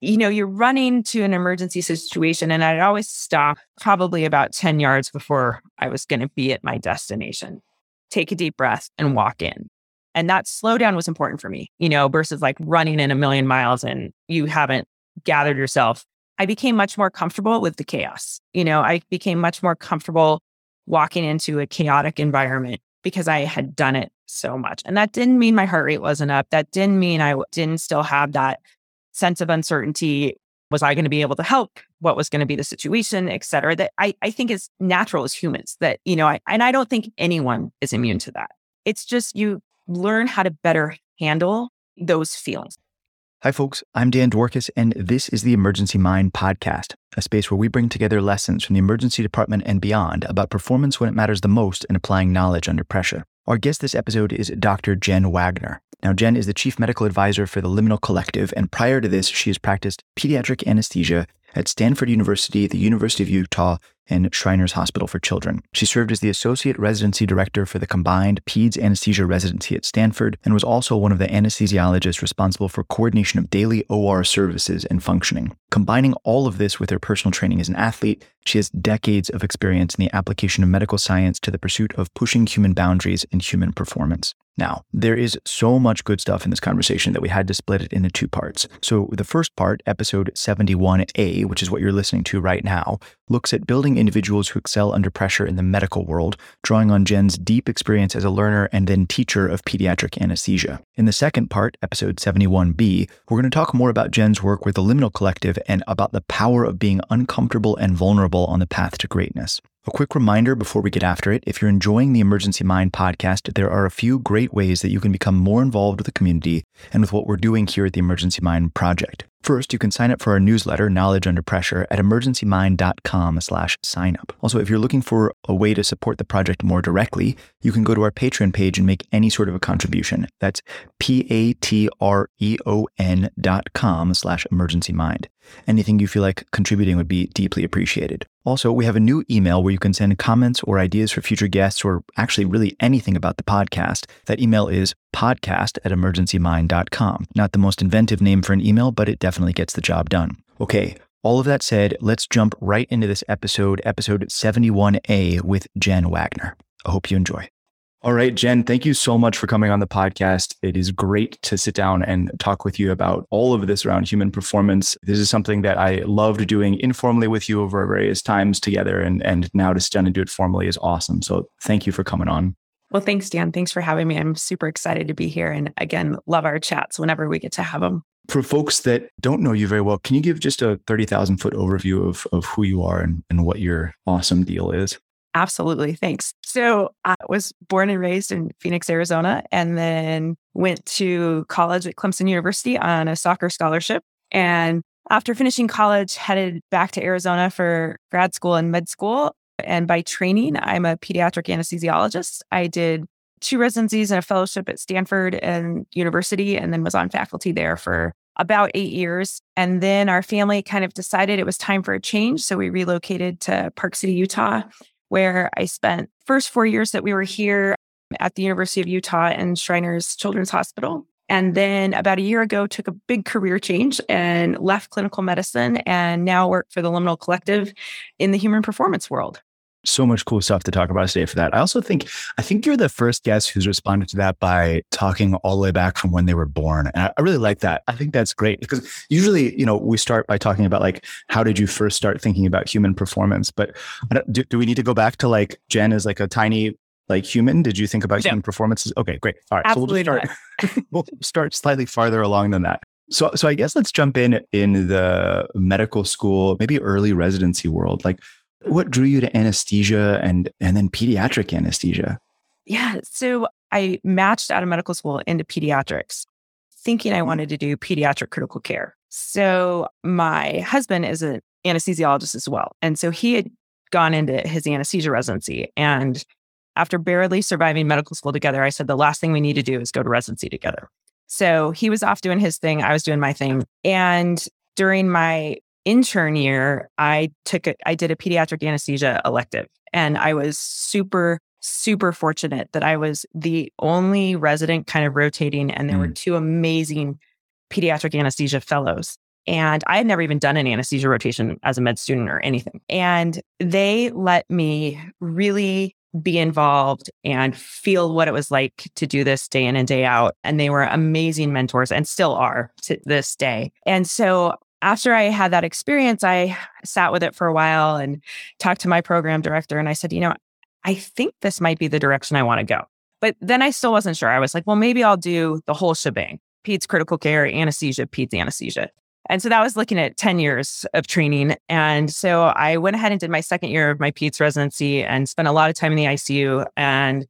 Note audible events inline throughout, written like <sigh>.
you know, you're running to an emergency situation. And I'd always stop probably about 10 yards before I was going to be at my destination, take a deep breath and walk in. And that slowdown was important for me, you know, versus like running in a million miles and you haven't gathered yourself. I became much more comfortable with the chaos. You know, I became much more comfortable walking into a chaotic environment because I had done it so much. And that didn't mean my heart rate wasn't up. That didn't mean I didn't still have that sense of uncertainty. Was I going to be able to help? What was going to be the situation, et cetera? That I, I think is natural as humans that, you know, I, and I don't think anyone is immune to that. It's just you learn how to better handle those feelings. Hi, folks. I'm Dan Dworkis, and this is the Emergency Mind podcast, a space where we bring together lessons from the emergency department and beyond about performance when it matters the most and applying knowledge under pressure. Our guest this episode is Dr. Jen Wagner. Now, Jen is the chief medical advisor for the Liminal Collective, and prior to this, she has practiced pediatric anesthesia at Stanford University, the University of Utah, and Shriners Hospital for Children. She served as the Associate Residency Director for the Combined Peds Anesthesia Residency at Stanford and was also one of the anesthesiologists responsible for coordination of daily OR services and functioning. Combining all of this with her personal training as an athlete, she has decades of experience in the application of medical science to the pursuit of pushing human boundaries and human performance. Now, there is so much good stuff in this conversation that we had to split it into two parts. So, the first part, episode 71A, which is what you're listening to right now, looks at building individuals who excel under pressure in the medical world, drawing on Jen's deep experience as a learner and then teacher of pediatric anesthesia. In the second part, episode 71B, we're going to talk more about Jen's work with the Liminal Collective and about the power of being uncomfortable and vulnerable on the path to greatness. A quick reminder before we get after it if you're enjoying the Emergency Mind podcast, there are a few great ways that you can become more involved with the community and with what we're doing here at the Emergency Mind project. First, you can sign up for our newsletter, Knowledge Under Pressure, at emergencymind.com slash sign up. Also, if you're looking for a way to support the project more directly, you can go to our Patreon page and make any sort of a contribution. That's P-A-T-R-E-O-N dot com slash emergencymind. Anything you feel like contributing would be deeply appreciated. Also, we have a new email where you can send comments or ideas for future guests or actually really anything about the podcast. That email is podcast at emergencymind.com. Not the most inventive name for an email, but it definitely gets the job done. Okay, all of that said, let's jump right into this episode, episode 71A with Jen Wagner. I hope you enjoy. All right, Jen, thank you so much for coming on the podcast. It is great to sit down and talk with you about all of this around human performance. This is something that I loved doing informally with you over various times together. And, and now to sit down and do it formally is awesome. So thank you for coming on. Well, thanks, Dan. Thanks for having me. I'm super excited to be here. And again, love our chats whenever we get to have them. For folks that don't know you very well, can you give just a 30,000 foot overview of, of who you are and, and what your awesome deal is? Absolutely. Thanks. So I was born and raised in Phoenix, Arizona, and then went to college at Clemson University on a soccer scholarship. And after finishing college, headed back to Arizona for grad school and med school. And by training, I'm a pediatric anesthesiologist. I did two residencies and a fellowship at Stanford and University, and then was on faculty there for about eight years. And then our family kind of decided it was time for a change. So we relocated to Park City, Utah, where I spent first four years that we were here at the University of Utah and Shriners Children's Hospital. And then about a year ago, took a big career change and left clinical medicine and now work for the Liminal Collective in the human performance world so much cool stuff to talk about today for that. I also think I think you're the first guest who's responded to that by talking all the way back from when they were born. And I, really like that. I think that's great because usually, you know, we start by talking about like how did you first start thinking about human performance? But do, do we need to go back to like Jen is like a tiny like human? Did you think about human performances? Okay, great. All right. Absolutely so we'll start <laughs> we'll <laughs> start slightly farther along than that. So so I guess let's jump in in the medical school, maybe early residency world. Like what drew you to anesthesia and and then pediatric anesthesia? Yeah, so I matched out of medical school into pediatrics, thinking I wanted to do pediatric critical care. So my husband is an anesthesiologist as well, and so he had gone into his anesthesia residency and after barely surviving medical school together, I said the last thing we need to do is go to residency together. So he was off doing his thing, I was doing my thing. And during my intern year, I took a, I did a pediatric anesthesia elective and I was super super fortunate that I was the only resident kind of rotating and there mm. were two amazing pediatric anesthesia fellows. And I had never even done an anesthesia rotation as a med student or anything. And they let me really be involved and feel what it was like to do this day in and day out. And they were amazing mentors and still are to this day. And so after I had that experience, I sat with it for a while and talked to my program director. And I said, you know, I think this might be the direction I want to go. But then I still wasn't sure. I was like, well, maybe I'll do the whole shebang peds critical care, anesthesia, peds anesthesia. And so that was looking at 10 years of training. And so I went ahead and did my second year of my peds residency and spent a lot of time in the ICU and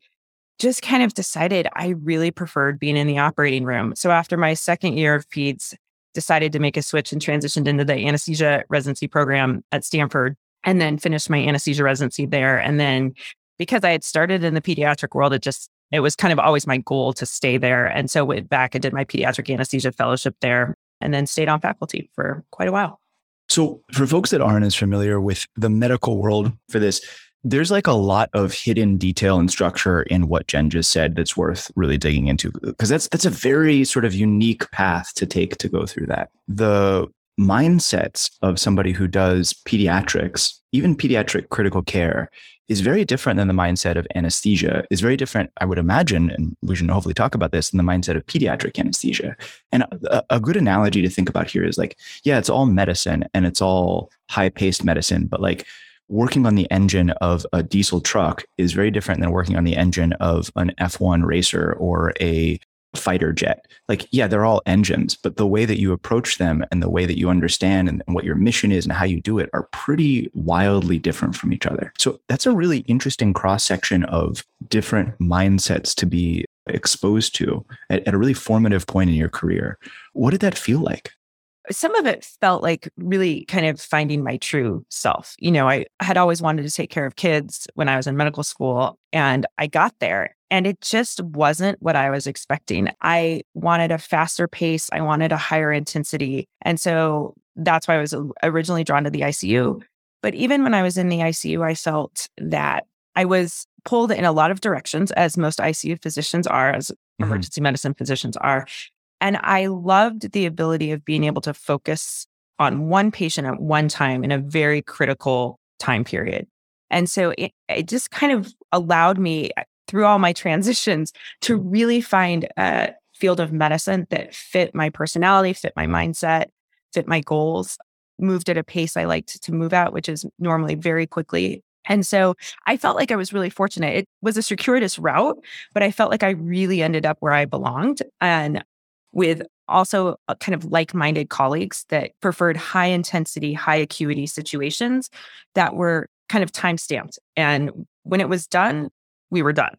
just kind of decided I really preferred being in the operating room. So after my second year of peds, decided to make a switch and transitioned into the anesthesia residency program at Stanford and then finished my anesthesia residency there. And then because I had started in the pediatric world, it just it was kind of always my goal to stay there. And so went back and did my pediatric anesthesia fellowship there and then stayed on faculty for quite a while. So, for folks that aren't as familiar with the medical world for this, there's like a lot of hidden detail and structure in what Jen just said that's worth really digging into because that's that's a very sort of unique path to take to go through that. The mindsets of somebody who does pediatrics, even pediatric critical care, is very different than the mindset of anesthesia, is very different, I would imagine, and we should hopefully talk about this, in the mindset of pediatric anesthesia. And a, a good analogy to think about here is like, yeah, it's all medicine and it's all high paced medicine, but like working on the engine of a diesel truck is very different than working on the engine of an F1 racer or a fighter jet. Like, yeah, they're all engines, but the way that you approach them and the way that you understand and, and, what your mission is and how you do it are pretty wildly different from each other. So that's a really interesting cross section of different mindsets to be exposed to at, at a really formative point in your career. What did that feel like? Some of it felt like really kind of finding my true self. You know, I had always wanted to take care of kids when I was in medical school, and I got there and it just wasn't what I was expecting. I wanted a faster pace, I wanted a higher intensity. And so that's why I was originally drawn to the ICU. But even when I was in the ICU, I felt that I was pulled in a lot of directions, as most ICU physicians are, as mm-hmm. emergency medicine physicians are. And I loved the ability of being able to focus on one patient at one time in a very critical time period. And so it, it just kind of allowed me uh, through all my <laughs> transitions to really find a field of medicine that fit my personality, fit my mindset, fit my goals, moved at a pace I liked to move at, which is normally very quickly. And so I felt like I was really fortunate. It was a circuitous route, but I felt like I really ended up where I belonged. And with also uh, kind of like minded colleagues that preferred high intensity, high acuity situations that were kind of time stamped. And when it was done, we were done.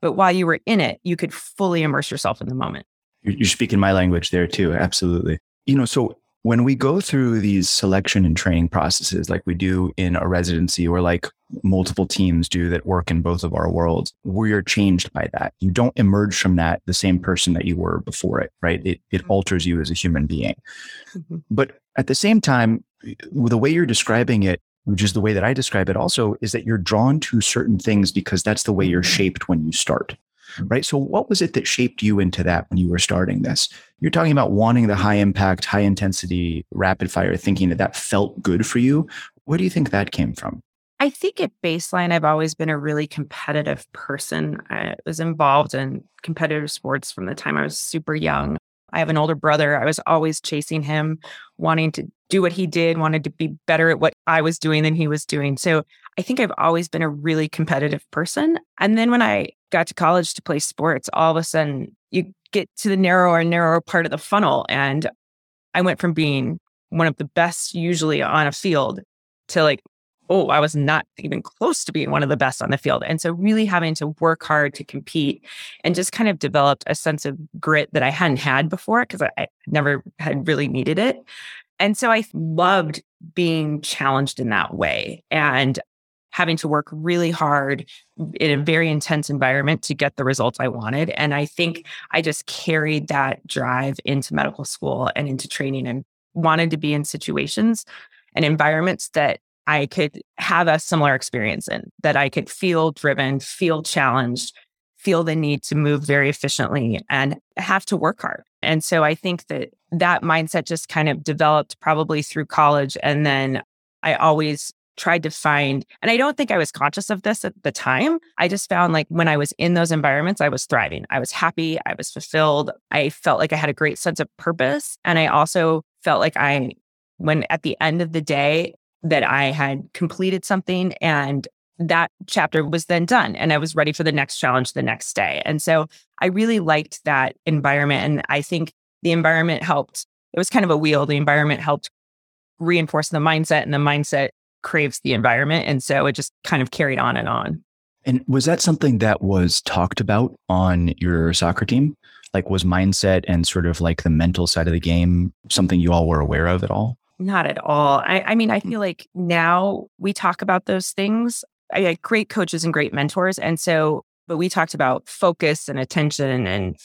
But while you were in it, you could fully immerse yourself in the moment. You're speaking my language there too. Absolutely. You know, so when we go through these selection and training processes like we do in a residency or like multiple teams do that work in both of our worlds we're changed by that you don't emerge from that the same person that you were before it right it, it mm-hmm. alters you as a human being mm-hmm. but at the same time the way you're describing it which is the way that i describe it also is that you're drawn to certain things because that's the way you're mm-hmm. shaped when you start right? So, what was it that shaped you into that when you were starting this? You're talking about wanting the high impact, high intensity, rapid fire, thinking that that felt good for you. Where do you think that came from? I think at baseline, I've always been a really competitive person. I was involved in competitive sports from the time I was super young. I have an older brother. I was always chasing him, wanting to do what he did, wanted to be better at what I was doing than he was doing. So I think I've always been a really competitive person. And then when I got to college to play sports, all of a sudden you get to the narrower and narrower part of the funnel. And I went from being one of the best usually on a field to like, oh, I was not even close to being one of the best on the field. And so really having to work hard to compete and just kind of developed a sense of grit that I hadn't had before because I, never had really needed it. And so I loved being challenged in that way. And having to work really hard in a very intense environment to get the results I wanted. And I think I just carried that drive into medical school and into training and wanted to be in situations and environments that I could have a similar experience in, that I could feel driven, feel challenged, feel the need to move very efficiently and have to work hard. And so I think that that mindset just kind of developed probably through college. And then I always tried to find, and I don't think I was conscious of this at the time. I just found like when I was in those environments, I was thriving. I was happy. I was fulfilled. I felt like I had a great sense of purpose. And I also felt like I, when at the end of the day, that I had completed something and that chapter was then done and I was ready for the next challenge the next day. And so I really liked that environment. And I think the environment helped. It was kind of a wheel. The environment helped reinforce the mindset and the mindset craves the environment. And so it just kind of carried on and on. And was that something that was talked about on your soccer team? Like, was mindset and sort of like the mental side of the game something you all were aware of at all? Not at all. I, I mean, I hmm. feel like now we talk about those things. I had great coaches and great mentors. And so, but we talked about focus and attention and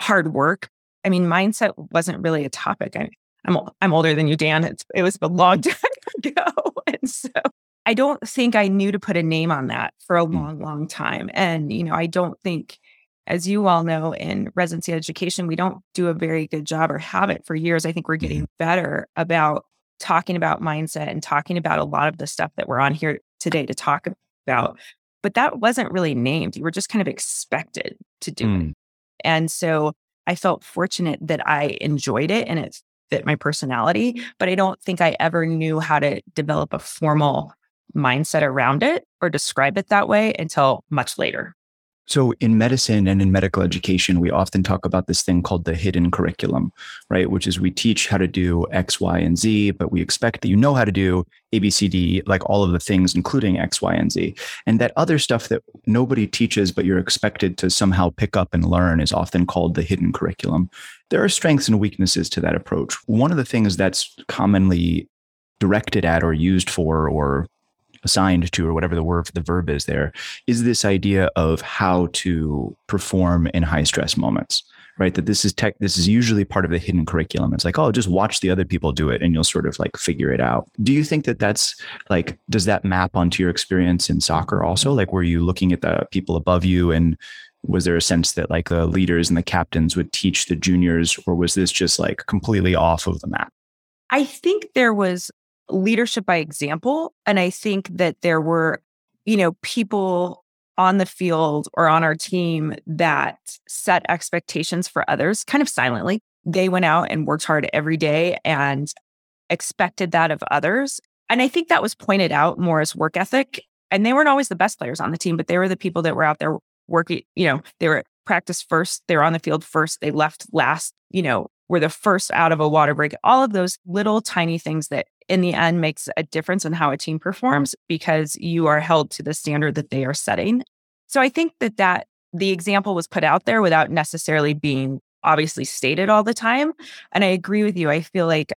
hard work. I mean, mindset wasn't really a topic. I, I'm I'm older than you, Dan. It's, it was a long <laughs> time ago, <laughs> so I don't think I knew to put a name on that for a hmm. long, long time. And you know, I don't think, as you all know, in residency education, we don't do a very good job or have it for years. I think we're getting better about talking about mindset and talking about a lot of the stuff that we're on here today to talk about. But that wasn't really named. You were just kind of expected to do mm. it. And so I felt fortunate that I enjoyed it and it fit my personality, but I don't think I ever knew how to develop a formal mindset around it or describe it that way until much later. So, in medicine and in medical education, we often talk about this thing called the hidden curriculum, right? Which is we teach how to do X, Y, and Z, but we expect that you know how to do A, B, C, D, like all of the things, including X, Y, and Z. And that other stuff that nobody teaches, but you're expected to somehow pick up and learn is often called the hidden curriculum. There are strengths and weaknesses to that approach. One of the things that's commonly directed at or used for or assigned to, or whatever the word for the verb is there, is this idea of how to perform in high stress moments, right? That this is tech, this is usually part of the hidden curriculum. It's like, oh, just watch the other people do it and you'll sort of like figure it out. Do you think that that's like, does that map onto your experience in soccer also? Like, were you looking at the people above you and was there a sense that like the leaders and the captains would teach the juniors, or was this just like completely off of the map? I think there was leadership by example. And I think that there were, you know, people on the field or on our team that set expectations for others kind of silently. They went out and worked hard every day and expected that of others. And I think that was pointed out more as work ethic. And they weren't always the best players on the team, but they were the people that were out there working, you know, they were practice first, they were on the field first, they left last, you know, were the first out of a water break. All of those little tiny things that in the end makes a difference in how a team performs because you are held to the standard that they are setting. So I think that that the example was put out there without necessarily being obviously stated all the time. And I agree with you. I feel like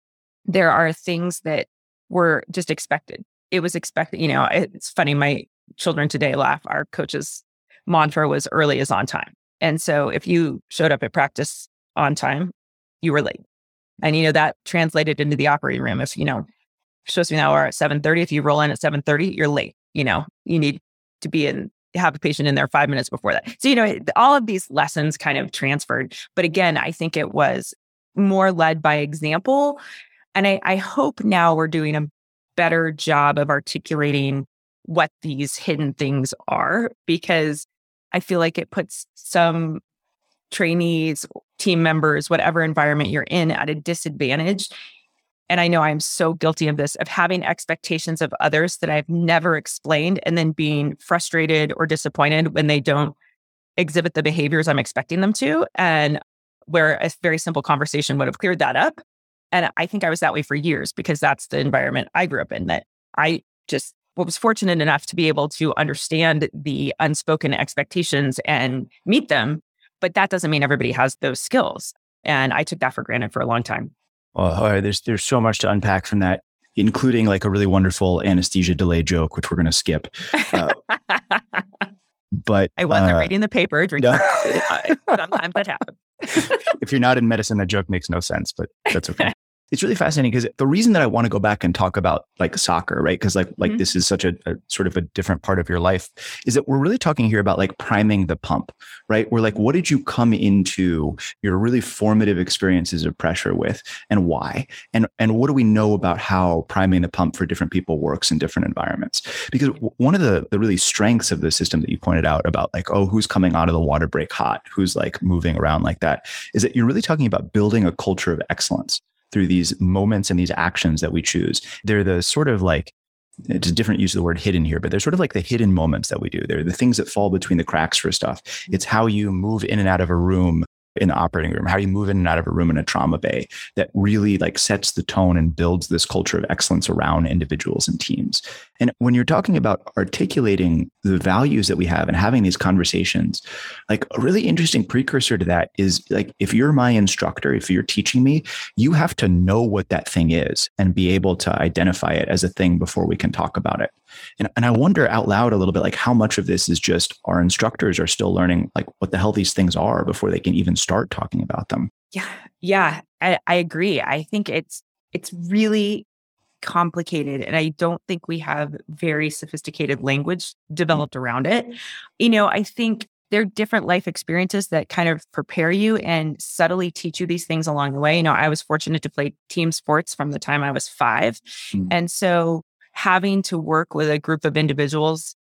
there are things that were just expected. It was expected, you know, it's funny. My children today laugh. Our coach's mantra was early is on time. And so if you showed up at practice on time, you were late. And, you know, that translated into the operating room. If, you know, supposed to be an hour at 7.30, if you roll in at 7.30, you're late. You know, you need to be in, have a patient in there five minutes before that. So, you know, all of these lessons kind of transferred. But again, I think it was more led by example. And I, I hope now we're doing a better job of articulating what these hidden things are because I feel like it puts some trainees, team members, whatever environment you're in at a disadvantage. And I know I'm so guilty of this, of having expectations of others that I've never explained and then being frustrated or disappointed when they don't exhibit the behaviors I'm expecting them to. And where a very simple conversation would have cleared that up. And I think I was that way for years because that's the environment I grew up in that I just was fortunate enough to be able to understand the unspoken expectations and meet them but that doesn't mean everybody has those skills. And I took that for granted for a long time. Well, all right, there's there's so much to unpack from that, including like a really wonderful anesthesia delay joke, which we're going to skip. Uh, <laughs> but I wasn't uh, reading the paper, drinking. No. <laughs> Sometimes that happens. if you're not in medicine, that joke makes no sense, but that's okay. It's really fascinating because the reason that I want to go back and talk about like soccer, right? Because like like mm-hmm. this is such a, a, sort of a different part of your life, is that we're really talking here about like priming the pump, right? We're like, what did you come into your really formative experiences of pressure with, and why? And and what do we know about how priming the pump for different people works in different environments? Because one of the the really strengths of the system that you pointed out about like, oh, who's coming out of the water break hot, who's like moving around like that, is that you're really talking about building a culture of excellence through these moments and these actions that we choose. They're the sort of like it's a different use of the word hidden here, but they're sort of like the hidden moments that we do. They're the things that fall between the cracks for stuff. Mm-hmm. It's how you move in and out of a room in the operating room, how do you move in and out of a room in a trauma bay that really like sets the tone and builds this culture of excellence around individuals and teams. And when you're talking about articulating the values that we have and having these conversations, like a really interesting precursor to that is like if you're my instructor, if you're teaching me, you have to know what that thing is and be able to identify it as a thing before we can talk about it. And, and I wonder out loud a little bit like how much of this is just our instructors are still learning like what the hell these things are before they can even start talking about them. Yeah. Yeah. I, I agree. I think it's it's really complicated and I don't think we have very sophisticated language developed around it. You know, I think there are different life experiences that kind of prepare you and subtly teach you these things along the way. You know, I was fortunate to play team sports from the time I was 5. Mm. And so having to work with a group of individuals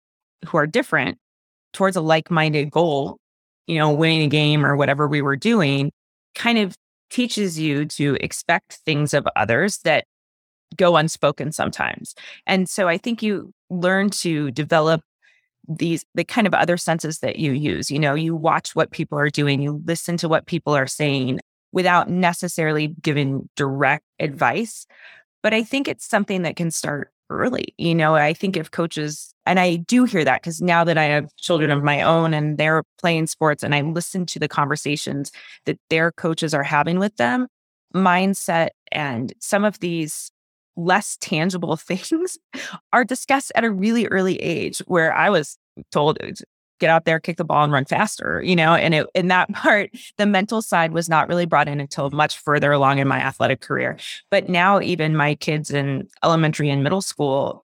who are different towards a like-minded goal, you know, winning a game or whatever we were doing, kind of teaches you to expect things of others that go unspoken sometimes. And so I think you learn to develop these the kind of other senses that you use. You know, you watch what people are doing, you listen to what people are saying without necessarily giving direct advice. But I think it's something that can start early. You know, I think if coaches, and I do hear that because now that I have children of my own and they're playing sports and I listen to the conversations that their coaches are having with them, mindset and some of these less tangible <laughs> things are discussed at a really early age where I was told get out there, kick the ball and run faster, you know, and it, in that <laughs> part, the mental side was not really brought in until much further along in my athletic career. But now even my kids in elementary and middle school,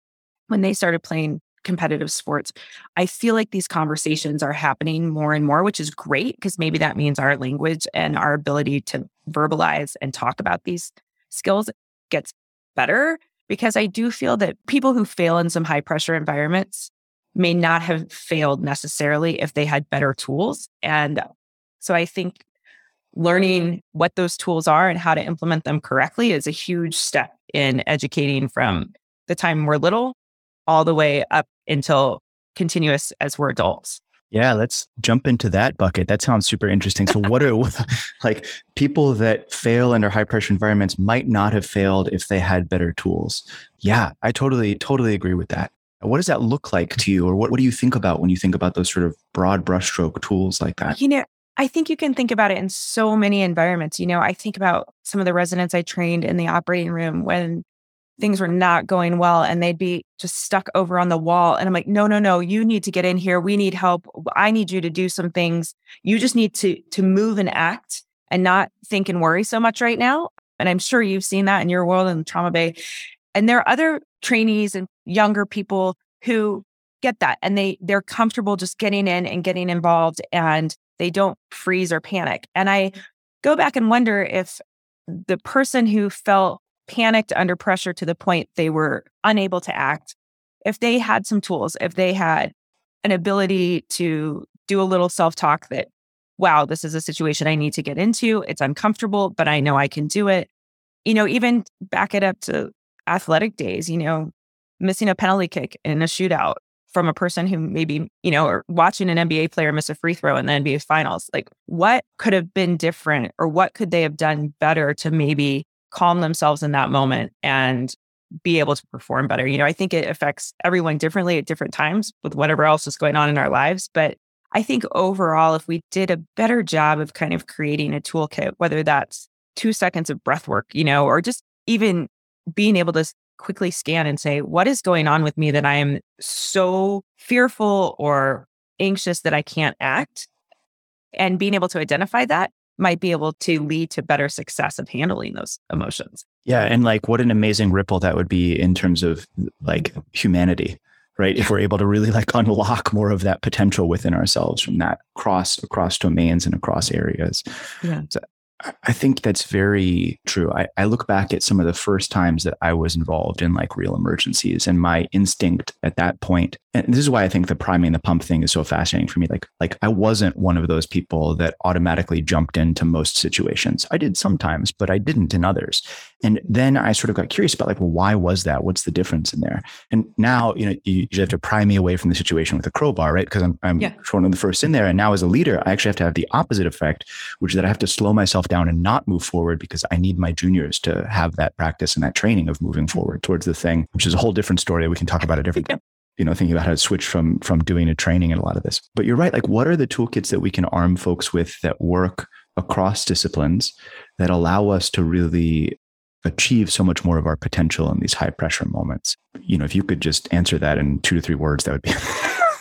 when they started playing competitive sports, I feel like these conversations are happening more and more, which is great because maybe that means our language and our ability to verbalize and talk about these skills gets better. Because I do feel that people who fail in some high pressure environments may not have failed necessarily if they had better tools. And so I think learning what those tools are and how to implement them correctly is a huge step in educating from the time we're little all the way up until continuous as we're adults. Yeah, let's jump into that bucket. That sounds super interesting. So, what are <laughs> <laughs> like people that fail under high pressure environments might not have failed if they had better tools? Yeah, I totally, totally agree with that. What does that look like to you? Or what, what do you think about when you think about those sort of broad brushstroke tools like that? You know, I think you can think about it in so many environments. You know, I think about some of the residents I trained in the operating room when things were not going well and they'd be just stuck over on the wall. And I'm like, no, no, no, you need to get in here. We need help. I need you to do some things. You just need to to move and act and not think and worry so much right now. And I'm sure you've seen that in your world in Trauma Bay. And there are other trainees and younger people who get that and they they're comfortable just getting in and getting involved and they don't freeze or panic. And I mm. go back and wonder if the person who felt panicked under pressure to the point they were unable to act, if they had some tools, if they had an ability to do a little self talk that, wow, this is a situation I need to get into. It's uncomfortable, but I know I can do it. You know, even back it up to athletic days, you know, missing a penalty kick in a shootout from a person who maybe, you know, or watching an NBA player miss a free throw in the NBA finals. Like, what could have been different or what could they have done better to maybe calm themselves in that moment and be able to perform better? You know, I think it affects everyone differently at different times with whatever else is going on in our lives. But I think overall, if we did a better job of kind of creating a toolkit, whether that's two seconds of breath work, you know, or just even being able to quickly scan and say, what is going on with me that I am so fearful or anxious that I can't act? And being able to identify that might be able to lead to better success of handling those emotions. Yeah. And like what an amazing ripple that would be in terms of like humanity, right? If we're able to really like unlock more of that potential within ourselves from that cross across domains and across areas. Yeah. So I think that's very true. I, I, look back at some of the first times that I was involved in like real emergencies and my instinct at that point, and this is why I think the priming the pump thing is so fascinating for me. Like, like I wasn't one of those people that automatically jumped into most situations. I did sometimes, but I didn't in others. And then I sort of got curious about like, well, why was that? What's the difference in there? And now, you know, you, you have to pry me away from the situation with a crowbar, right? Because I'm, I'm yeah. one of the first in there. And now as a leader, I actually have to have the opposite effect, which is that I have to slow myself down and not move forward because I need my juniors to have that practice and that training of moving mm-hmm. forward towards the thing, which is a whole different story that we can talk about different time. You know, thinking about how to switch from from doing to training and a lot of this. But you're right. Like, what are the toolkits that we can arm folks with that work across disciplines that allow us to really achieve so much more of our potential in these high pressure moments? You know, if you could just answer that in two to three words, that would be.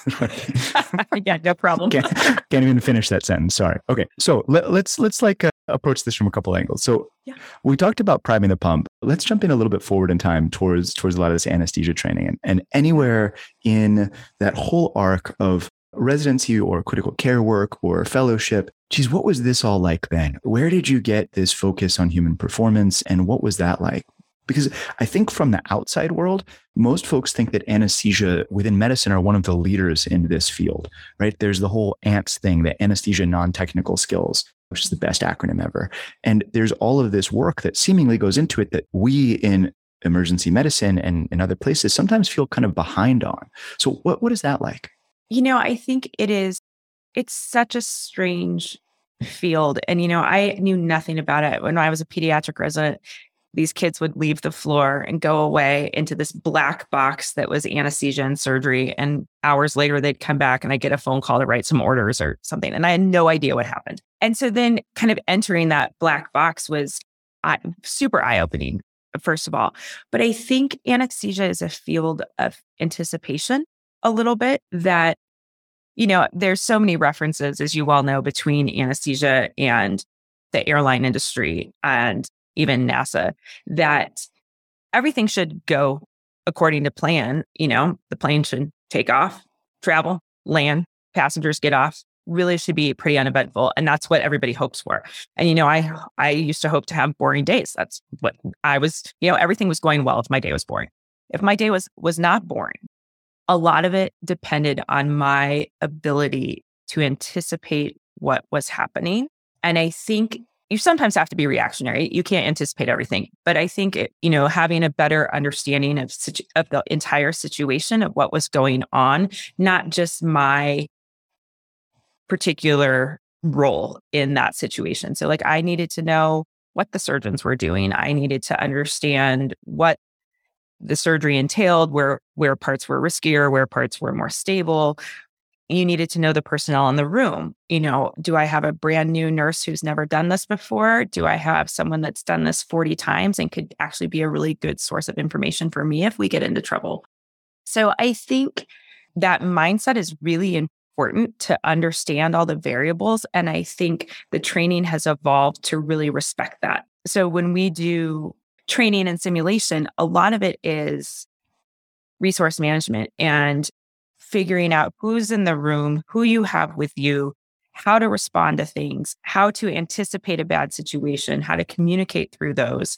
<laughs> yeah, no problem. can't, can't, even finish that sentence. Sorry. Okay, so let, us let's, let's like uh, approach this from a couple angles. So yeah. we talked about priming the pump. Let's jump in a little bit forward in time towards towards a lot of this anesthesia training and, and anywhere in that whole arc of residency or critical care work or fellowship. Geez, what was this all like then? Where did you get this focus on human performance and what was that like? Because I think from the outside world, most folks think that anesthesia within medicine are one of the leaders in this field, right? There's the whole ANTS thing, the anesthesia non technical skills, which is the best acronym ever. And there's all of this work that seemingly goes into it that we in emergency medicine and in other places sometimes feel kind of behind on. So, what, what is that like? You know, I think it is, it's such a strange field. And, you know, I knew nothing about it when I was a pediatric resident these kids would leave the floor and go away into this black box that was anesthesia and surgery. And hours later, they'd come back and I'd get a phone call to write some orders or something. And I had no idea what happened. And so then kind of entering that black box was super eye opening, first of all. But I think anesthesia is a field of anticipation a little bit that, you know, there's so many references, as you well know, between anesthesia and the airline industry and even NASA, that everything should go according to plan. You know, the plane should take off, travel, land, passengers get off, really should be pretty uneventful and that's what everybody hopes for. And you know i i used to hope to have boring days. That's what i was you know everything was going well if my day was boring. If my day was was not boring a lot of it depended on my ability to anticipate what was happening and i think mm-hmm. you sometimes have to be reactionary. You can't anticipate everything. But I think, it, you know, having a better understanding of, situ- of the entire situation of what was going on, not just my particular role in that situation. So, like, I needed to know what the surgeons were doing. I needed to understand what the surgery entailed, where where parts were riskier, where parts were more stable, you needed to know the personnel in the room. You know, do I have a brand new nurse who's never done this before? Do I have someone that's done this 40 times and could actually be a really good source of information for me if we get into trouble? So I think that mindset is really important to understand all the variables. And I think the training has evolved to really respect that. So when we do training and simulation, a lot of it is resource management and figuring out who's in the room, who you have with you, how to respond to things, how to anticipate a bad situation, how to communicate through those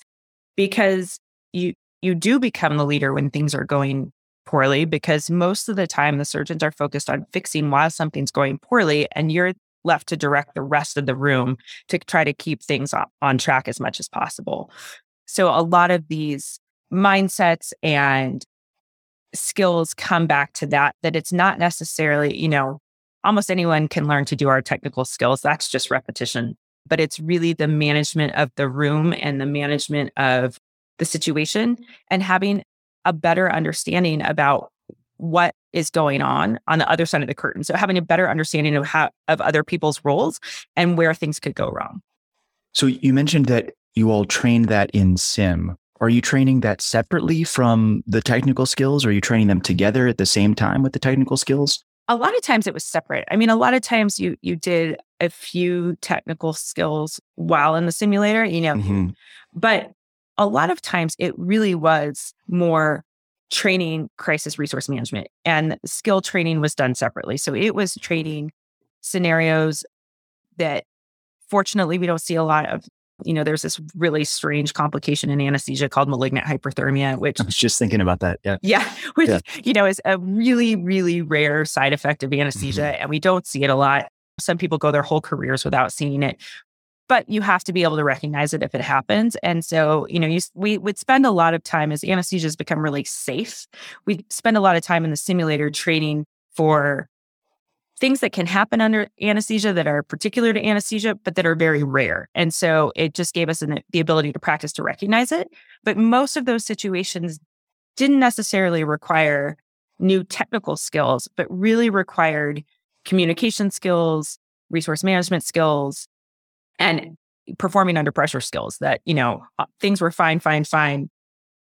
because you you do become the leader when things are going poorly because most of the time the surgeons are focused on fixing while something's going poorly and you're left to direct the rest of the room to try to keep things on, on track as much as possible. So a lot of these mindsets and skills come back to that, that it's not necessarily, you know, almost anyone can learn to do our technical skills. That's just repetition. But it's really the management of the room and the management of the situation and having a better understanding about what is going on on the other side of the curtain. So having a better understanding of how of other people's roles and where things could go wrong. So you mentioned that you all train that in sim. Are you training that separately from the technical skills? Or are you training them together at the same time with the technical skills? a lot of times it was separate. I mean, a lot of times you you did a few technical skills while in the simulator, you know, mm-hmm. but a lot of times it really was more training crisis resource management and skill training was done separately. So it was training scenarios that fortunately we don't see a lot of you know, there's this really strange complication in anesthesia called malignant hyperthermia, <laughs> which I was just thinking about that. Yeah. Yeah. <laughs> Which, yeah. you know, is a really, really rare side effect of anesthesia. Mm-hmm. And we don't see it a lot. Some people go their whole careers without seeing it. But you have to be able to recognize it if it happens. And so, you know, you, we would spend a lot of time as anesthesia has become really safe. We spend a lot of time in the simulator training for things that can happen under anesthesia that are particular to anesthesia, but that are very rare. And so it just gave us an, the ability to practice to recognize it. But most of those situations didn't necessarily require new technical skills, but really required communication skills, resource management skills, and performing under pressure skills that, you know, uh, things were fine, fine, fine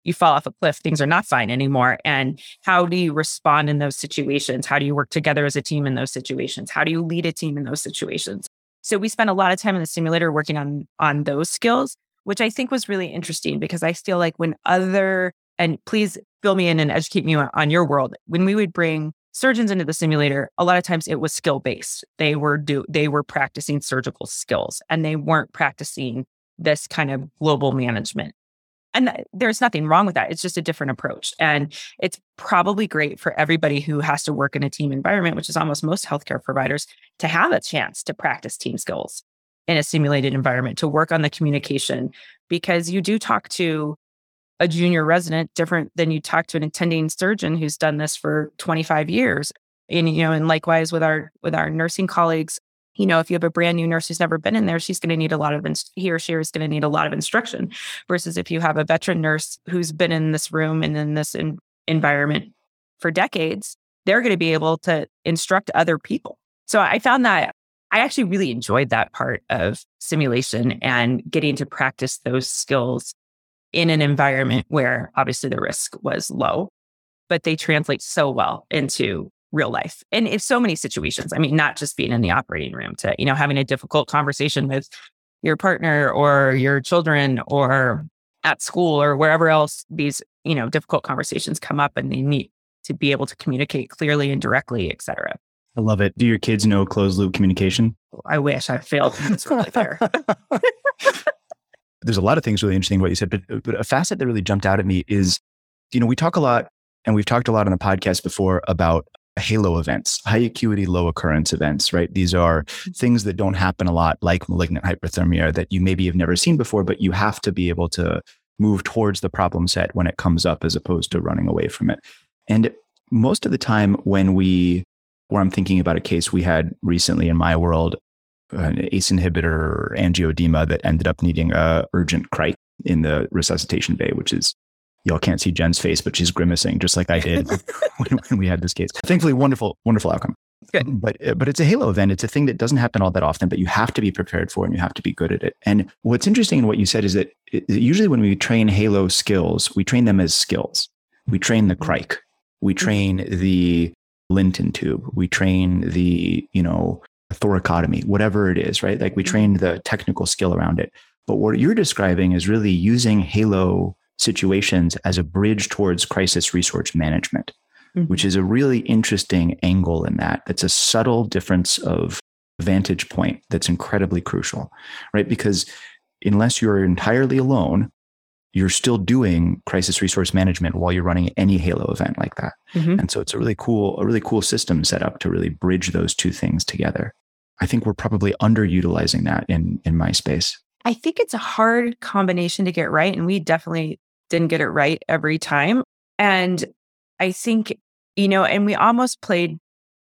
you fall off a cliff, things are not fine anymore. And how do you respond in those situations? How do you work together as a team in those situations? How do you lead a team in those situations? So we spent a lot of time in the simulator working on on those skills, which I think was really interesting because I feel like when other and please fill me in and educate me on your world, when we would bring surgeons into the simulator, a lot of times it was skill based. They were do they were practicing surgical skills and they weren't practicing this kind of global management. And uh, there's nothing wrong with that. It's just a different approach. And it's probably great for everybody who has to work in a team environment, which is almost most healthcare providers, to have a chance to practice team skills in a simulated environment, to work on the communication, because you do talk to a junior resident different than you talk to an attending surgeon who's done this for 25 years. And, you know, and likewise with our with our nursing colleagues, you know, if you have a brand new nurse who's never been in there, she's going to need a lot of, inst- he or she is going to need a lot of instruction versus if you have a veteran nurse who's been in this room and in this in- environment for decades, they're going to be able to instruct other people. So I found that I actually really enjoyed that part of simulation and getting to practice those skills in an environment where obviously the risk was low, but they translate so well into real life and in so many situations. I mean not just being in the operating room to you know having a difficult conversation with your partner or your children or at school or wherever else these you know difficult conversations come up and they need to be able to communicate clearly and directly et cetera. I love it. Do your kids know closed loop communication? I wish i failed it's really there. <laughs> There's a lot of things really interesting what you said but, but a facet that really jumped out at me is you know we talk a lot and we've talked a lot on the podcast before about halo events, high acuity, low occurrence events, right? These are mm-hmm. things that don't happen a lot, like malignant hyperthermia, that you maybe have never seen before, but you have to be able to move towards the problem set when it comes up as opposed to running away from it. And most of the time, when we, where I'm thinking about a case we had recently in my world, an ACE inhibitor or angioedema that ended up needing a urgent cric in the resuscitation bay, which is y'all can't see Jen's face, but she's grimacing just like I did <laughs> when, when, we had this case. Thankfully, wonderful, wonderful outcome. Good. But uh, but it's a halo event. It's a thing that doesn't happen all that often, but you have to be prepared for and you have to be good at it. And what's interesting in what you said is that it, usually when we train halo skills, we train them as skills. We train the cric, we mm-hmm. train the Linton tube, we train the you know thoracotomy, whatever it is, right? Like we mm-hmm. train the technical skill around it. But what you're describing is really using halo situations as a bridge towards crisis resource management, mm-hmm. which is a really interesting angle in that. That's a subtle difference of vantage point that's incredibly crucial, right? Because unless you're entirely alone, you're still doing crisis resource management while you're running any Halo event like that. Mm-hmm. And so it's a really cool, a really cool system set up to really bridge those two things together. I think we're probably underutilizing that in in my space. I think it's a hard combination to get right. And we definitely didn't get it right every time. And I think, you know, and we almost played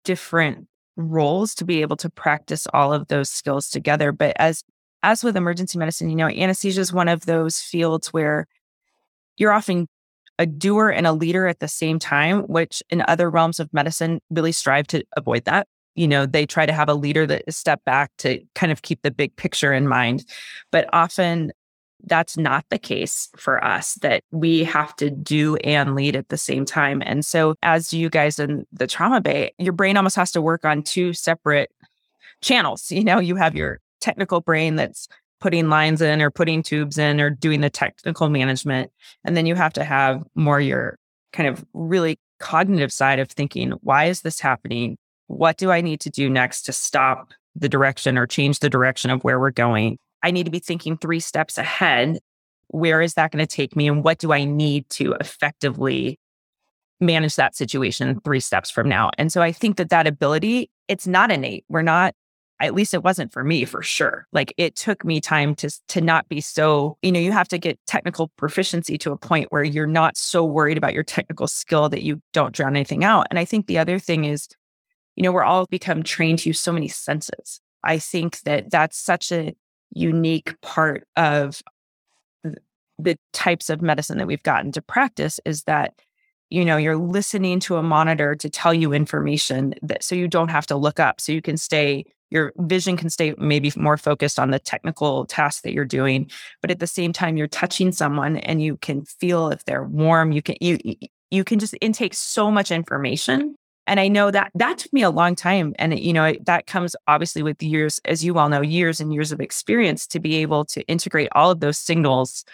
different roles to be able to practice all of those skills together. But as as with emergency medicine, you know, anesthesia is one of those fields where you're often a doer and a leader at the same time, which in other realms of medicine really strive to avoid that. You know, they try to have a leader that step back to kind of keep the big picture in mind. But often that's not the case for us, that we have to do and lead at the same time. And so, as you guys in the trauma bay, your brain almost has to work on two separate channels. You know, you have your technical brain that's putting lines in or putting tubes in or doing the technical management. And then you have to have more your kind of really cognitive side of thinking, why is this happening? What do I need to do next to stop the direction or change the direction of where we're going? I need to be thinking three steps ahead. Where is that going to take me? And what do I need to effectively manage that situation three steps from now? And so I think that that ability, it's not innate. We're not at least it wasn't for me for sure like it took me time to to not be so you know you have to get technical proficiency to a point where you're not so worried about your technical skill that you don't drown anything out and i think the other thing is you know we're all become trained to use so many senses. I think that that's such a unique part of the types of medicine that we've gotten to practice is that you know you're listening to a monitor to tell you information that so you don't have to look up. So you can stay your vision can stay maybe more focused on the technical task that you're doing but at the same time you're touching someone and you can feel if they're warm. You can you you can just intake so much information and i know that that took me a long time and you know that comes obviously with years as you all know years and years of experience to be able to integrate all of those signals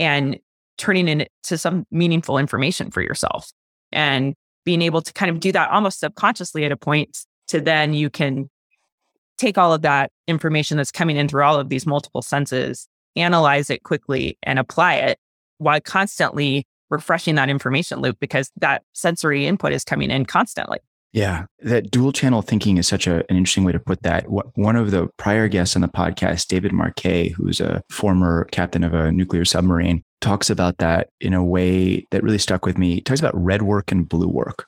and turning it into some meaningful information for yourself. And being able to kind of do that almost subconsciously at a point to then you can take all of that information that's coming in through all of these multiple senses, analyze it quickly, and apply it while constantly refreshing that information loop because that sensory input is coming in constantly. Yeah, that dual channel thinking is such a, an interesting way to put that. One of the prior guests on the podcast, David Marquet, who's a former captain of a nuclear submarine, talks about that in a way that really stuck with me. He talks about red work and blue work,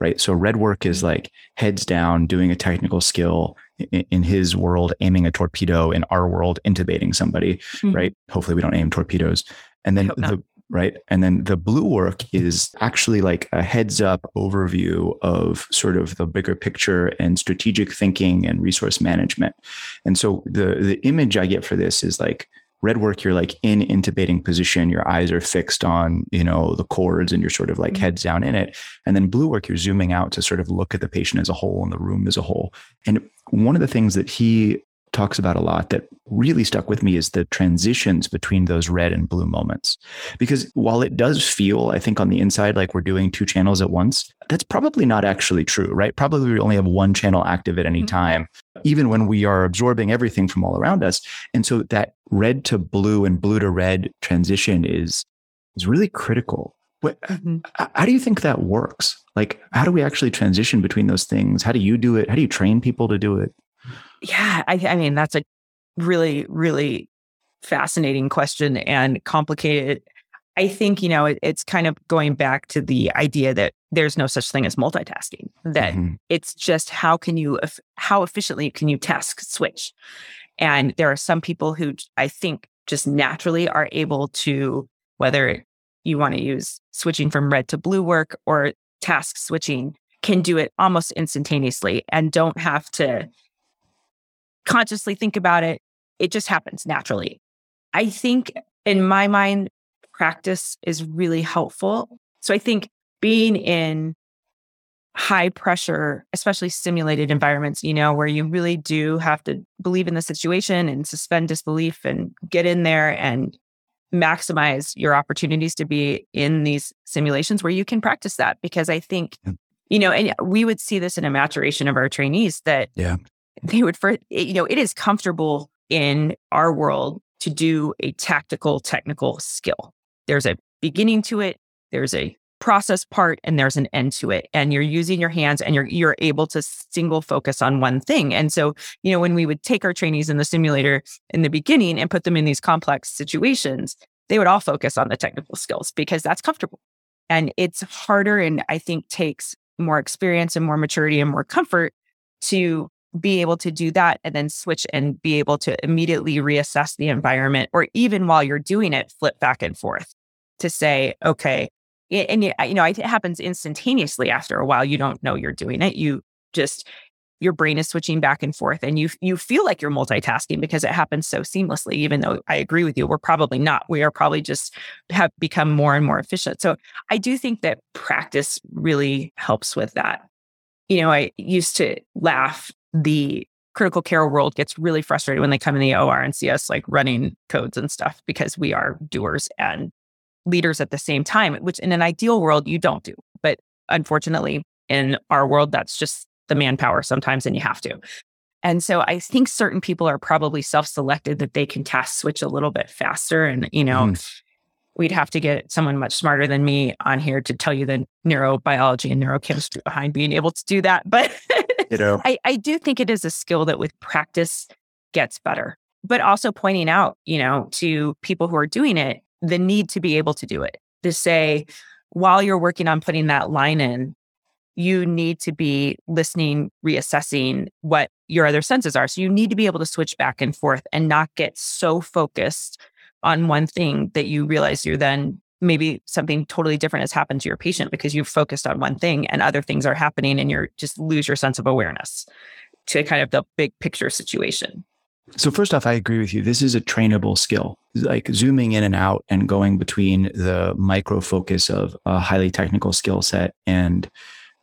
right? So red work is like heads down, doing a technical skill, in his world aiming a torpedo in our world intubating somebody mm-hmm. right hopefully we don't aim torpedoes and then the right? And then the blue work is actually like a heads up overview of sort of the bigger picture and strategic thinking and resource management. And so the the image i get for this is like red work you're like in intubating position your eyes are fixed on you know the cords and you're sort of like mm-hmm. heads down in it. And then blue work you're zooming out to sort of look at the patient as a whole and the room as a whole. And one of the things that he talks about a lot that really stuck with me is the transitions between those red and blue moments. Because while it does feel, I think, on the inside like we're doing two channels at once, that's probably not actually true, right? Probably we only have one channel active at any mm-hmm. time, even when we are absorbing everything from all around us. And so that red to blue and blue to red transition is is really critical. What, mm-hmm. How do you think that works? Like, how do we actually transition between those things? How do you do it? How do you train people to do it? Yeah, I, I mean, that's a really, really fascinating question and complicated. I think, you know, it, it's kind of going back to the idea that there's no such thing as multitasking, that mm-hmm. it's just how can you, how efficiently can you task switch? And there are some people who I think just naturally are able to, whether you want to use switching from red to blue work or task switching, can do it almost instantaneously and don't have to consciously think about it. It just happens naturally. I think in my mind, practice is really helpful. So I think being in high pressure, especially simulated environments, you know, where you really do have to believe in the situation and suspend disbelief and get in there and maximize your opportunities to be in these simulations where you can practice that. Because I think, you know, and we would see this in a maturation of our trainees that yeah they would for eh, you know it is comfortable in our world to do a tactical technical skill. There's a beginning to it there's a process part and there's an end to it and you're using your hands and you're you're able to single focus on one thing and so you know when we would take our trainees in the simulator in the beginning and put them in these complex situations they would all focus on the technical skills because that's comfortable and it's harder and i think takes more experience and more maturity and more comfort to be able to do that and then switch and be able to immediately reassess the environment or even while you're doing it flip back and forth to say okay and you know it happens instantaneously after a while you don't know you're doing it you just your brain is switching back and forth and you you feel like you're multitasking because it happens so seamlessly even though I agree with you we're probably not we are probably just have become more and more efficient. So I do think that practice really helps with that. You know I used to laugh the critical care world gets really frustrated when they come in the OR and see us like running codes and stuff because we are doers and leaders at the same time which in an ideal world you don't do but unfortunately in our world that's just the manpower sometimes and you have to. And so I think certain people are probably self-selected that they can task switch a little bit faster. And, you know, mm. we'd have to get someone much smarter than me on here to tell you the neurobiology and neurochemistry behind being able to do that. But <laughs> you know, I, I do think it is a skill that with practice gets better. But also pointing out, you know, to people who are doing it, the need to be able to do it. To say, while you're working on putting that line in, you need to be listening, reassessing what your other senses are. So you need to be able to switch back and forth and not get so focused on one thing that you realize you're then maybe something totally different has happened to your patient because you've focused on one thing and other things are happening and you're just lose your sense of awareness to kind of the big picture situation. So first off, I agree with you. This is a trainable skill. Like zooming in and out and going between the micro focus of a highly technical skill set and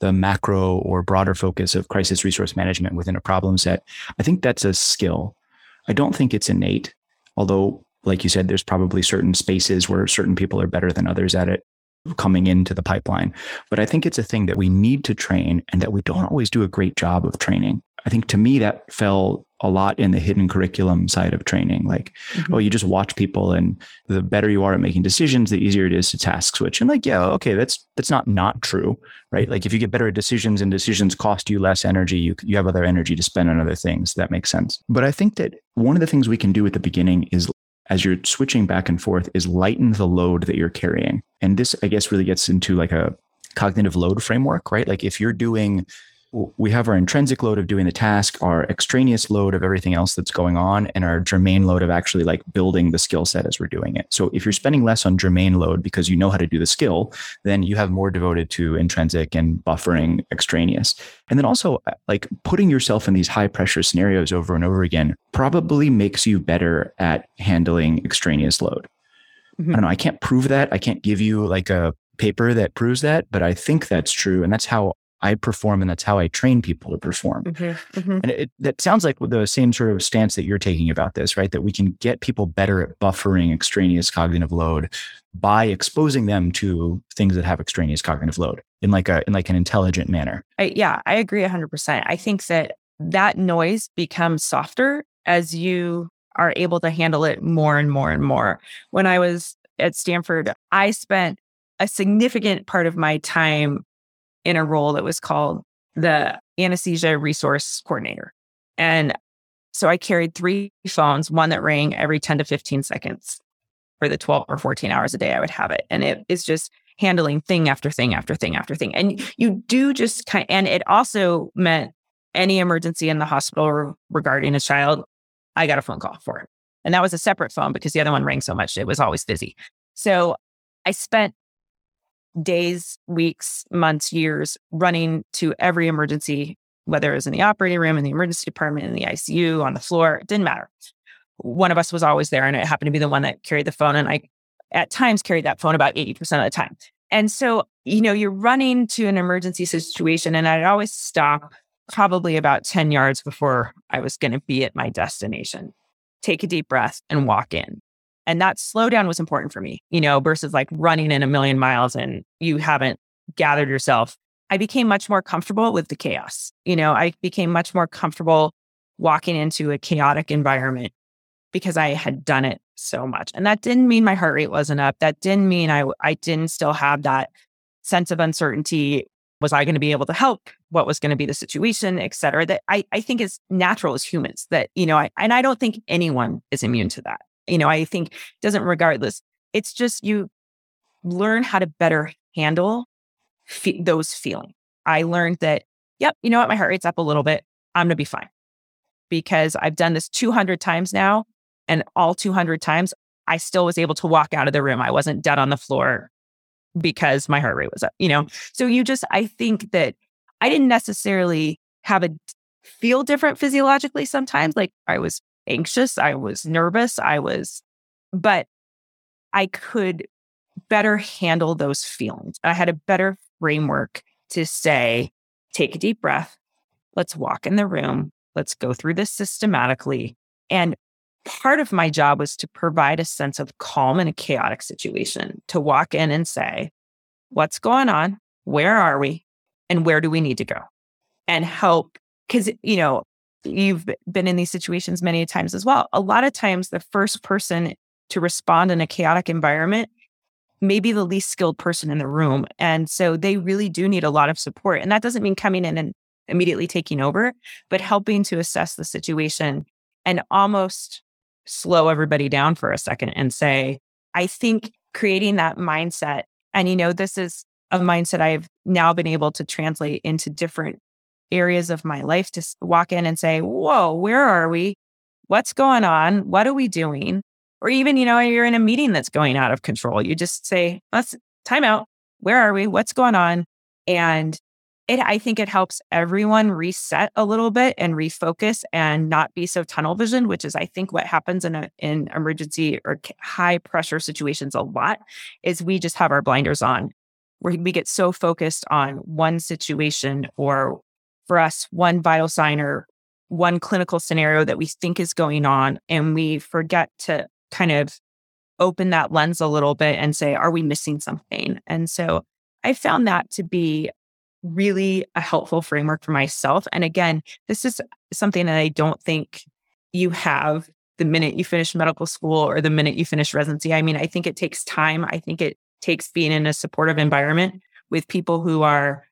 the macro or broader focus of crisis resource management within a problem set. I think that's a skill. I don't think it's innate, although, like you said, there's probably certain spaces where certain people are better than others at it coming into the pipeline. But I think it's a thing that we need to train and that we don't always do a great job of training. I think to me that fell a lot in the hidden curriculum side of training. Like, mm-hmm. oh, you just watch people and the better you are at making decisions, the easier it is to task switch. And like, yeah, okay, that's that's not not true, right? Like if you get better at decisions and decisions cost you less energy, you you have other energy to spend on other things. That makes sense. But I think that one of the things we can do at the beginning is as you're switching back and forth is lighten the load that you're carrying. And this, I guess, really gets into like a cognitive load framework, right? Like if you're doing we have our intrinsic load of doing the task, our extraneous load of everything else that's going on, and our germane load of actually like building the skill set as we're doing it. So if you're spending less on germane load because you know how to do the skill, then you have more devoted to intrinsic and buffering extraneous. And then also uh, like putting yourself in these high pressure scenarios over and over again probably makes you better at handling extraneous load. Mm-hmm. I don't know. I can't prove that. I can't give you like a paper that proves that, but I think that's true. And that's how I perform and that's how I train people to perform. Mm-hmm, mm-hmm. And it, that sounds like the same sort of stance that you're taking about this, right? That we can get people better at buffering extraneous cognitive load by exposing them to things that have extraneous cognitive load in like a in like an intelligent manner. I, yeah, I agree 100%. I think that that noise becomes softer as you are able to handle it more and more and more. When I was at Stanford, I spent a significant part of my time in a role that was called the anesthesia resource coordinator. And so I carried three phones, one that rang every 10 to 15 seconds for the 12 or 14 hours a day I would have it. And it is just handling thing after thing after thing after thing. And you do just kind and it also meant any emergency in the hospital regarding a child, I got a phone call for it. And that was a separate phone because the other one rang so much, it was always busy. So I spent days, weeks, months, years running to every emergency, whether it was in the operating room, in the emergency department, in the ICU, on the floor, it didn't matter. One of us was always there, and it happened to be the one that carried the phone. And I, at times, carried that phone about 80% of the time. And so, you know, you're running to an emergency situation, and I'd always stop probably about 10 yards before I was going to be at my destination, take a deep breath, and walk in. And that slowdown was important for me, you know, versus like running in a million miles and you haven't gathered yourself. I became much more comfortable with the chaos. You know, I became much more comfortable walking into a chaotic environment because I had done it so much. And that didn't mean my heart rate wasn't up. That didn't mean I I didn't still have that sense of uncertainty. Was I going to be able to help? What was going to be the situation, et cetera? That I, I think is natural as humans that, you know, I, and I don't think anyone is immune to that you know, I think doesn't regardless. It's just you learn how to better handle fe- those feelings. I learned that, yep, you know what, my heart rate's up a little bit. I'm going to be fine because I've done this 200 times now. And all 200 times, I still was able to walk out of the room. I wasn't dead on the floor because my heart rate was up, you know? So you just, I think that I didn't necessarily have a feel different physiologically sometimes. Like I was anxious, I was nervous, I was, but I could better handle those feelings. I had a better framework to say, take a deep breath. Let's walk in the room. Let's go through this systematically. And part of my job was to provide a sense of calm in a chaotic situation, to walk in and say, what's going on? Where are we? And where do we need to go? And help. Because, you know, you've been in these situations many times as well. A lot of times, the first person to respond in a chaotic environment may be the least skilled person in the room. And so they really do need a lot of support. And that doesn't mean coming in and immediately taking over, but helping to assess the situation and almost slow everybody down for a second and say, I think creating that mindset, and you know, this is a mindset I've now been able to translate into different areas of my life to walk in and say, Whoa, where are we? What's going on? What are we doing? Or even, you know, you're in a meeting that's going out of control. You just say, Let's time out. Where are we? What's going on? And it, I think it helps everyone reset a little bit and refocus and not be so tunnel vision, which is, I think, what happens in a, in emergency or high pressure situations a lot. Is we just have our blinders on, where we get so focused on one situation or, for us, one vital sign or one clinical scenario that we think is going on, and we forget to kind of open that lens a little bit and say, are we missing something? And so I found that to be really a helpful framework for myself. And again, this is something that I don't think you have the minute you finish medical school or the minute you finish residency. I mean, I think it takes time. I think it takes being in a supportive environment with people who are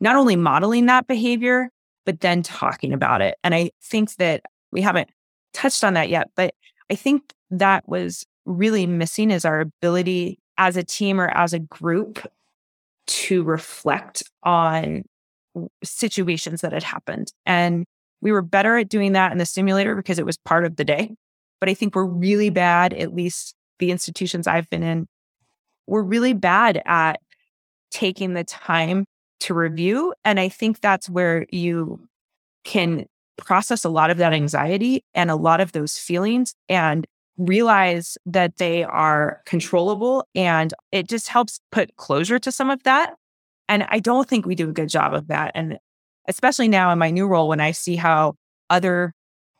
not only modeling that behavior, but then talking about it. And I think that we haven't touched on that yet, but I think that was really missing is our ability as a team or as a group to reflect on situations that had happened. And we were better at doing that in the simulator because it was part of the day. But I think we're really bad, at least the institutions I've been in, we're really bad at taking the time to review. And I think that's where you can process a lot of that anxiety and a lot of those feelings and realize that they are controllable and it just helps put closure to some of that. And I don't think we do a good job of that. And especially now in my new role, when I see how other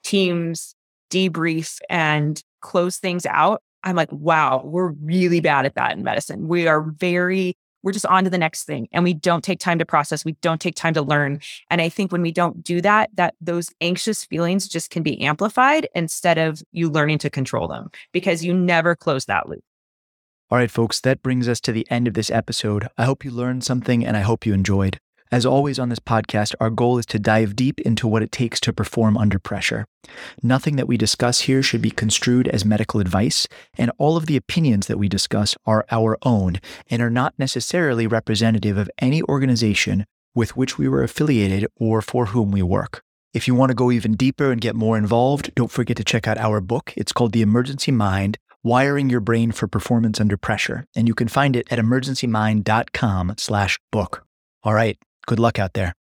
teams debrief and close things out, I'm like, wow, we're really bad at that in medicine. We are very we're just on to the next thing and we don't take time to process we don't take time to learn and i think when we don't do that that those anxious feelings just can be amplified instead of you learning to control them because you never close that loop. All right folks that brings us to the end of this episode. I hope you learned something and i hope you enjoyed as always on this podcast, our goal is to dive deep into what it takes to perform under pressure. Nothing that we discuss here should be construed as medical advice, and all of the opinions that we discuss are our own and are not necessarily representative of any organization with which we were affiliated or for whom we work. If you want to go even deeper and get more involved, don't forget to check out our book. It's called The Emergency Mind Wiring Your Brain for Performance Under Pressure, and you can find it at emergencymind.com slash book. All right, Good luck out there.